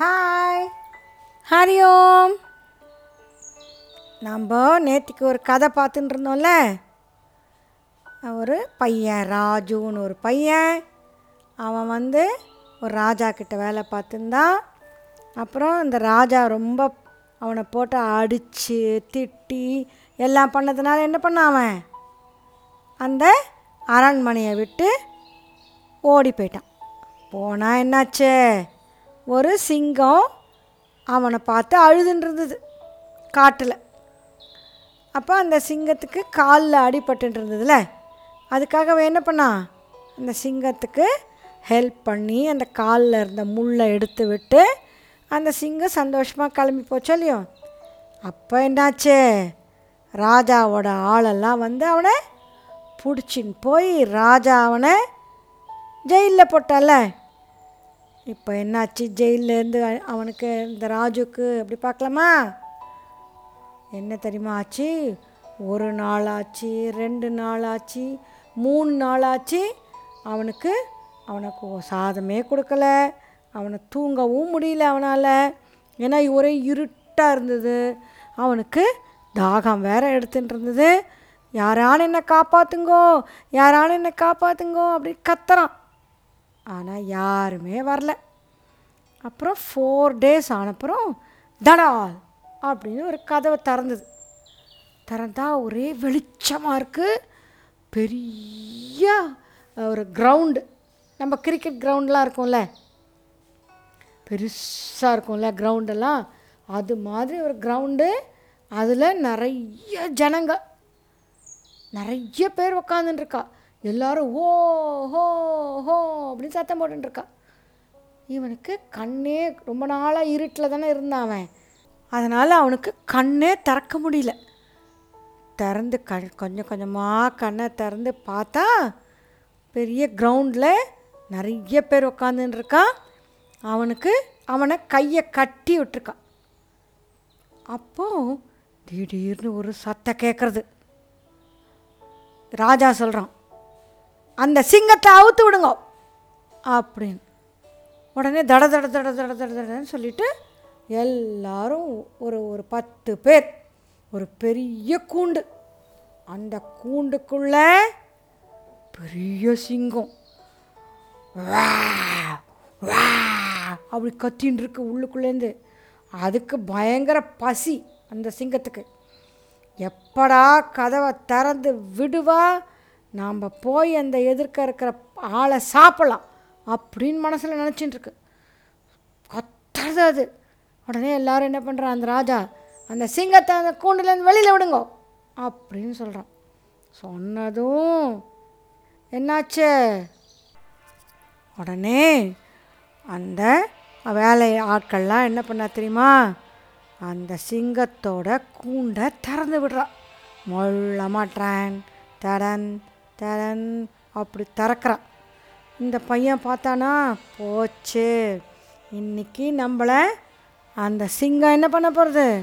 Hi Hari ஓம் நம்ம நேற்றுக்கு ஒரு கதை பார்த்துட்டு இருந்தோம்ல? ஒரு பையன் ராஜுன்னு ஒரு பையன். அவன் வந்து ஒரு ராஜா கிட்ட வேலை பார்த்துருந்தான் அப்புறம் இந்த ராஜா ரொம்ப அவனை போட்டு அடித்து திட்டி எல்லாம் பண்ணதுனால என்ன பண்ணான் அவன்? அந்த அரண்மனையை விட்டு ஓடி போயிட்டான். போனால் என்னாச்சு? ஒரு சிங்கம் அவனை பார்த்து அழுதுன்றிருந்தது காட்டில். அப்போ அந்த சிங்கத்துக்கு காலில் அடிபட்டுருந்ததுல அதுக்காக அவன் என்ன பண்ணான் அந்த சிங்கத்துக்கு ஹெல்ப் பண்ணி அந்த காலில் இருந்த முள்ளை எடுத்து விட்டு அந்த சிங்கம் சந்தோஷமாக கிளம்பி போச்சோ இல்லையோ? அப்போ என்னாச்சு? ராஜாவோட ஆளெல்லாம் வந்து அவனை பிடிச்சின்னு போய் ராஜா அவனை ஜெயிலில் போட்டால. இப்போ என்னாச்சு? ஜெயிலேருந்து அவனுக்கு இந்த ராஜுக்கு அப்படி பார்க்கலாமா? என்ன தெரியுமா ஆச்சு? ஒரு நாள் ஆச்சு ரெண்டு நாள் ஆச்சு மூணு நாள் ஆச்சு. அவனுக்கு அவனுக்கு சாதமே கொடுக்கல. அவனை தூங்கவும் முடியல அவனால். ஏன்னா ஒரே இருட்டாக இருந்தது. அவனுக்கு தாகம் வேற எடுத்துட்டு இருந்தது. யாரான என்னை காப்பாற்றுங்கோ யாரான என்னை காப்பாற்றுங்கோ அப்படி கத்துறான். ஆனால் யாருமே வரல. அப்புறம் ஃபோர் டேஸ் ஆனப்புறம் தடால் அப்படின்னு ஒரு கதவை திறந்தது. திறந்தால் ஒரே வெளிச்சமாக இருக்குது பெரிய ஒரு கிரவுண்டு நம்ம கிரிக்கெட் கிரவுண்ட்லாம் இருக்கும்ல. பெருசாக இருக்கும்ல கிரவுண்டெல்லாம் அது மாதிரி ஒரு கிரவுண்டு அதில் நிறைய ஜனங்க. நிறைய பேர் உக்காந்துட்டுருக்கா எல்லாரும் ஓ ஹோ ஹோ அப்படின்னு சத்தம் போட்டுருக்கா இவனுக்கு கண்ணே ரொம்ப நாளாக இருட்டில் தானே இருந்தான் அவன். அதனால் அவனுக்கு கண்ணே திறக்க முடியல. திறந்து க கொஞ்சம் கொஞ்சமாக கண்ணை திறந்து பார்த்தா பெரிய கிரவுண்டில் நிறைய பேர் உக்காந்துன்னு இருக்கான் அவனுக்கு அவனை கையை கட்டி விட்டுருக்கான் அப்போது திடீர்னு ஒரு சத்தம் கேட்குறது ராஜா சொல்கிறான் அந்த சிங்கத்தை அவுத்து விடுங்க. அப்படின்னு. உடனே தட தட தட தட தட தடன்னு சொல்லிட்டு எல்லாரும் ஒரு ஒரு பத்து பேர் ஒரு பெரிய கூண்டு. அந்த கூண்டுக்குள்ளே பெரிய சிங்கம். வா வா அப்படி கத்தின்னு இருக்கு உள்ளுக்குள்ளேருந்து அதுக்கு பயங்கர பசி அந்த சிங்கத்துக்கு. எப்படா கதவை திறந்து விடுவா? நாம் போய் அந்த எதிர்க்க இருக்கிற ஆளை சாப்பிடலாம் அப்படின்னு மனசில் நினச்சிட்டுருக்கு கத்துறது அது. உடனே எல்லாரும் என்ன பண்ணுறான் அந்த ராஜா அந்த சிங்கத்தை அந்த கூண்டுலேருந்து வெளியில் விடுங்கோ அப்படின்னு சொல்கிறான் சொன்னதும் என்னாச்சு? உடனே அந்த வேலை ஆட்கள்லாம் என்ன பண்ணா தெரியுமா? அந்த சிங்கத்தோட கூண்டை திறந்து விடுறா. மொள்ளமாக ட்ரான் தடன் தரன். அப்படி திறக்கிறான். இந்த பையன் பார்த்தானா போச்சு. இன்றைக்கி நம்மளை அந்த சிங்கம் என்ன பண்ண போகிறது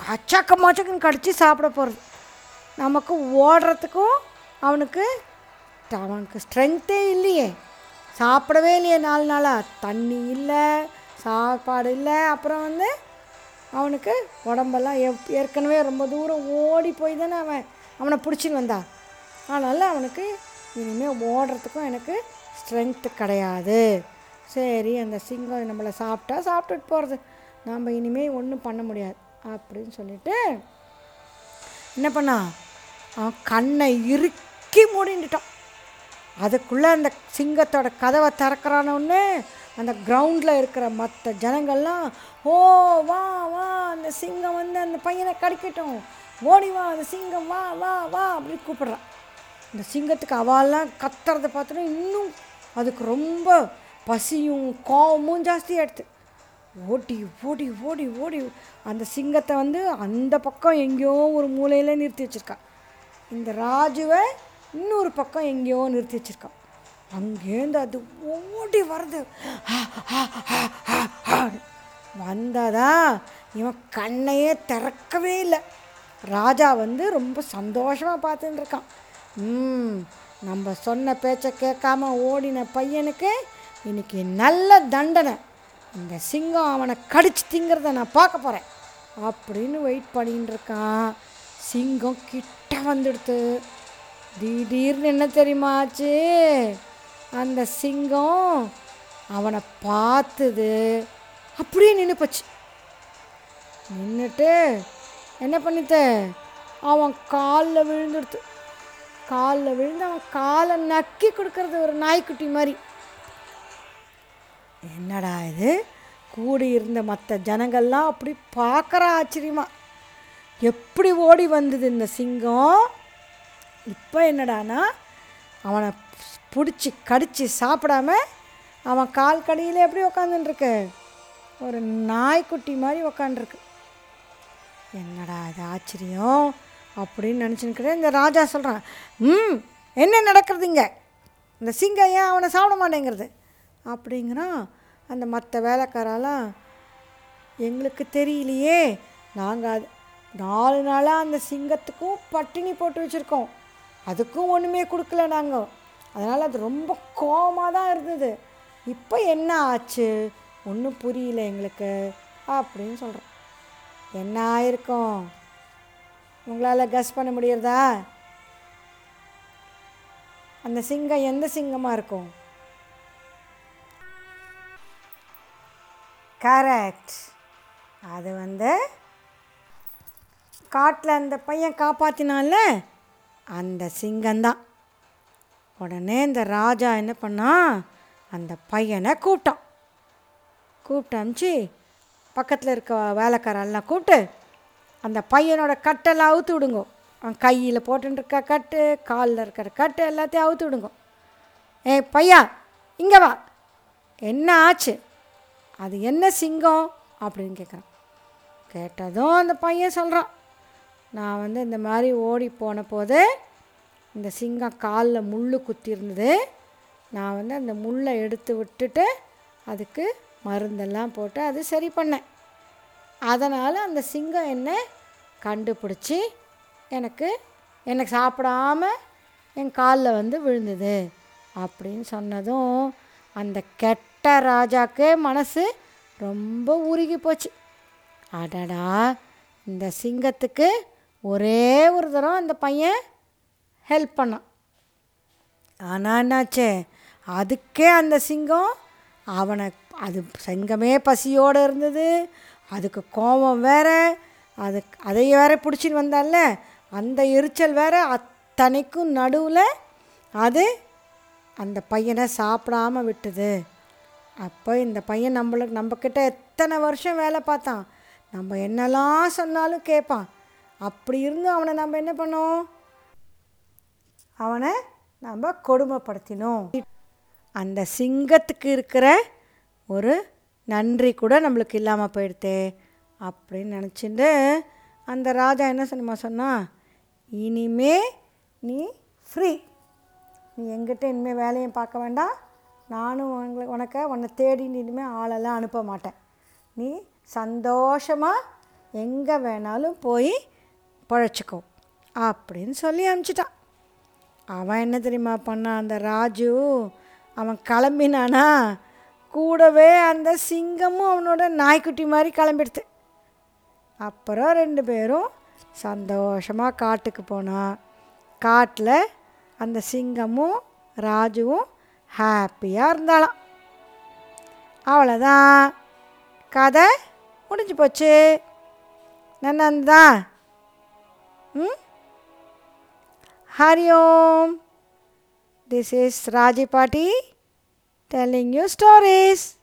கச்சக்க மச்சக்கம் கடிச்சு சாப்பிட போகிறது நமக்கு ஓடுறதுக்கும் அவனுக்கு அவனுக்கு ஸ்ட்ரென்த்தே இல்லையே. சாப்பிடவே இல்லையே நாலு நாளாக தண்ணி இல்லை சாப்பாடு இல்லை. அப்புறம் வந்து அவனுக்கு உடம்பெல்லாம் எப் ஏற்கனவே ரொம்ப தூரம் ஓடி போய் தானே அவன். அவனை பிடிச்சின்னு வந்தான். அதனால் அவனுக்கு இனிமேல் ஓடுறதுக்கும் எனக்கு ஸ்ட்ரென்த்து கிடையாது. சரி அந்த சிங்கம் நம்மளை சாப்பிட்டா சாப்பிட்டுட்டு போகிறது நாம் இனிமேல் ஒன்றும் பண்ண முடியாது. அப்படின்னு சொல்லிட்டு என்ன பண்ணா? அவன் கண்ணை இறுக்கி மூடிட்டுட்டான் அதுக்குள்ளே அந்த சிங்கத்தோட கதவை திறக்கிறானோன்னு அந்த கிரவுண்டில் இருக்கிற மற்ற ஜனங்கள்லாம் ஓ வா வா அந்த சிங்கம் வந்து அந்த பையனை கடிக்கட்டும். ஓடி வா அந்த சிங்கம் வா வா வா அப்படின்னு கூப்பிட்றான். இந்த சிங்கத்துக்கு அவாலாம் கத்துறத பார்த்தோன்னா இன்னும் அதுக்கு ரொம்ப பசியும் கோபமும் ஜாஸ்தியாக எடுத்து. ஓடி ஓடி ஓடி ஓடி அந்த சிங்கத்தை வந்து அந்த பக்கம் எங்கேயோ ஒரு மூலையில் நிறுத்தி வச்சுருக்கான் இந்த ராஜுவை இன்னொரு பக்கம் எங்கேயோ நிறுத்தி வச்சுருக்கான் அங்கேருந்து அது ஓடி வருது வந்ததா? இவன் கண்ணையே திறக்கவே இல்லை. ராஜா வந்து ரொம்ப சந்தோஷமாக பார்த்துட்டுருக்கான் ம் நம்ம சொன்ன பேச்சை கேட்காம ஓடின பையனுக்கு இன்னைக்கு நல்ல தண்டனை. இந்த சிங்கம் அவனை கடிச்சு திங்கிறத நான் பார்க்க போகிறேன் அப்படின்னு வெயிட் பண்ணின்னு இருக்கான். சிங்கம் கிட்ட வந்துடுத்து. திடீர்னு என்ன தெரியுமா ஆச்சு? அந்த சிங்கம் அவனை பார்த்தது. அப்படியே நின்று போச்சு. நின்றுட்டு என்ன பண்ணித்த அவன் காலில் விழுந்துடுத்து. காலில் விழுந்து அவன் காலை நக்கி கொடுக்கறது ஒரு நாய்க்குட்டி மாதிரி. என்னடா இது? கூடி இருந்த மற்ற ஜனங்கள்லாம் அப்படி பார்க்குற ஆச்சரியமா. எப்படி ஓடி வந்தது இந்த சிங்கம்? இப்போ என்னடானா அவனை பிடிச்சி கடித்து சாப்பிடாம அவன் கால் கடியில் எப்படி உக்காந்துருக்கு ஒரு நாய்க்குட்டி மாதிரி உக்காண்டிருக்கு என்னடா இது ஆச்சரியம்? அப்படின்னு நினச்சின்னு இந்த ராஜா சொல்கிறான் ம் என்ன நடக்கிறது இங்கே இந்த சிங்கம் ஏன் அவனை சாப்பிட மாட்டேங்கிறது? அப்படிங்கிறான் அந்த மற்ற வேலைக்காரெல்லாம் எங்களுக்கு தெரியலையே நாங்கள் அது நாலு நாளாக அந்த சிங்கத்துக்கும் பட்டினி போட்டு வச்சுருக்கோம். அதுக்கும் ஒன்றுமே கொடுக்கல நாங்கள் அதனால் அது ரொம்ப கோமாக தான் இருந்தது. இப்போ என்ன ஆச்சு? ஒன்றும் புரியல எங்களுக்கு அப்படின்னு சொல்கிறோம் என்ன ஆயிருக்கோம்? உங்களால் கஸ் பண்ண முடியறதா? அந்த சிங்கம் எந்த சிங்கமாக இருக்கும்? கரெக்ட் அது வந்து காட்டில் அந்த பையன் காப்பாற்றினான்ல அந்த சிங்கம்தான். உடனே இந்த ராஜா என்ன பண்ணான் அந்த பையனை கூப்பிட்டான். கூப்பிட்டு அனுப்பிச்சு பக்கத்தில் இருக்க வேலைக்காரெல்லாம் கூப்பிட்டு அந்த பையனோட கட்டெல்லாம் அவுத்து விடுங்கோ. அவன் கையில் போட்டுருக்க கட்டு காலில் இருக்கிற கட்டு எல்லாத்தையும் அவுத்து விடுங்க. ஏ பையா இங்கே வா. என்ன ஆச்சு? அது என்ன சிங்கம்? அப்படின்னு கேட்குறான் கேட்டதும் அந்த பையன் சொல்கிறான் நான் வந்து இந்த மாதிரி ஓடி போன போது இந்த சிங்கம் காலில் முள் குத்தி இருந்தது நான் வந்து அந்த முள்ளை எடுத்து விட்டுட்டு அதுக்கு மருந்தெல்லாம் போட்டு அது சரி பண்ணேன். அதனால் அந்த சிங்கம் என்ன கண்டுபிடிச்சி எனக்கு எனக்கு சாப்பிடாம என் காலில் வந்து விழுந்தது அப்படின்னு சொன்னதும் அந்த கெட்ட ராஜாக்கே மனசு ரொம்ப உருகி போச்சு. அடடா இந்த சிங்கத்துக்கு ஒரே ஒரு தரம் அந்த பையன் ஹெல்ப் பண்ணான். ஆனால் என்னாச்சு? அதுக்கே அந்த சிங்கம் அவனை அது சிங்கமே பசியோடு இருந்தது. அதுக்கு கோபம் வேற அது அதை வேற பிடிச்சின்னு வந்தால அந்த எரிச்சல் வேறு அத்தனைக்கும் நடுவில் அது அந்த பையனை சாப்பிடாம விட்டுது. அப்போ இந்த பையன் நம்மளுக்கு நம்மக்கிட்ட எத்தனை வருஷம் வேலை பார்த்தான். நம்ம என்னெல்லாம் சொன்னாலும் கேட்பான். அப்படி இருந்து அவனை நம்ம என்ன பண்ணோம்? அவனை நம்ம கொடுமைப்படுத்தினோம். அந்த சிங்கத்துக்கு இருக்கிற ஒரு நன்றி கூட நம்மளுக்கு இல்லாமல் போயிடுதே அப்படின்னு நினச்சிட்டு அந்த ராஜா என்ன சொன்னமா சொன்னால் இனிமே நீ ஃப்ரீ நீ எங்கிட்ட இனிமேல் வேலையும் பார்க்க வேண்டாம். நானும் உங்களை உனக்க உன்னை தேடி இனிமேல் ஆளெல்லாம் அனுப்ப மாட்டேன். நீ சந்தோஷமாக எங்கே வேணாலும் போய் பழச்சிக்கோ. அப்படின்னு சொல்லி அனுப்பிச்சிட்டான். அவன் என்ன தெரியுமா பண்ணான்? அந்த ராஜு அவன் கிளம்பினானா கூடவே அந்த சிங்கமும் அவனோட நாய்க்குட்டி மாதிரி கிளம்பிடுது. அப்புறம் ரெண்டு பேரும் சந்தோஷமாக காட்டுக்கு போனான் காட்டில் அந்த சிங்கமும் ராஜுவும் ஹாப்பியாக இருந்தாலாம் அவ்வளோதான் கதை முடிஞ்சு போச்சு. நன்னா ம்? ஹரி ஓம். திஸ் இஸ் ராஜி பாட்டி. Telling you stories.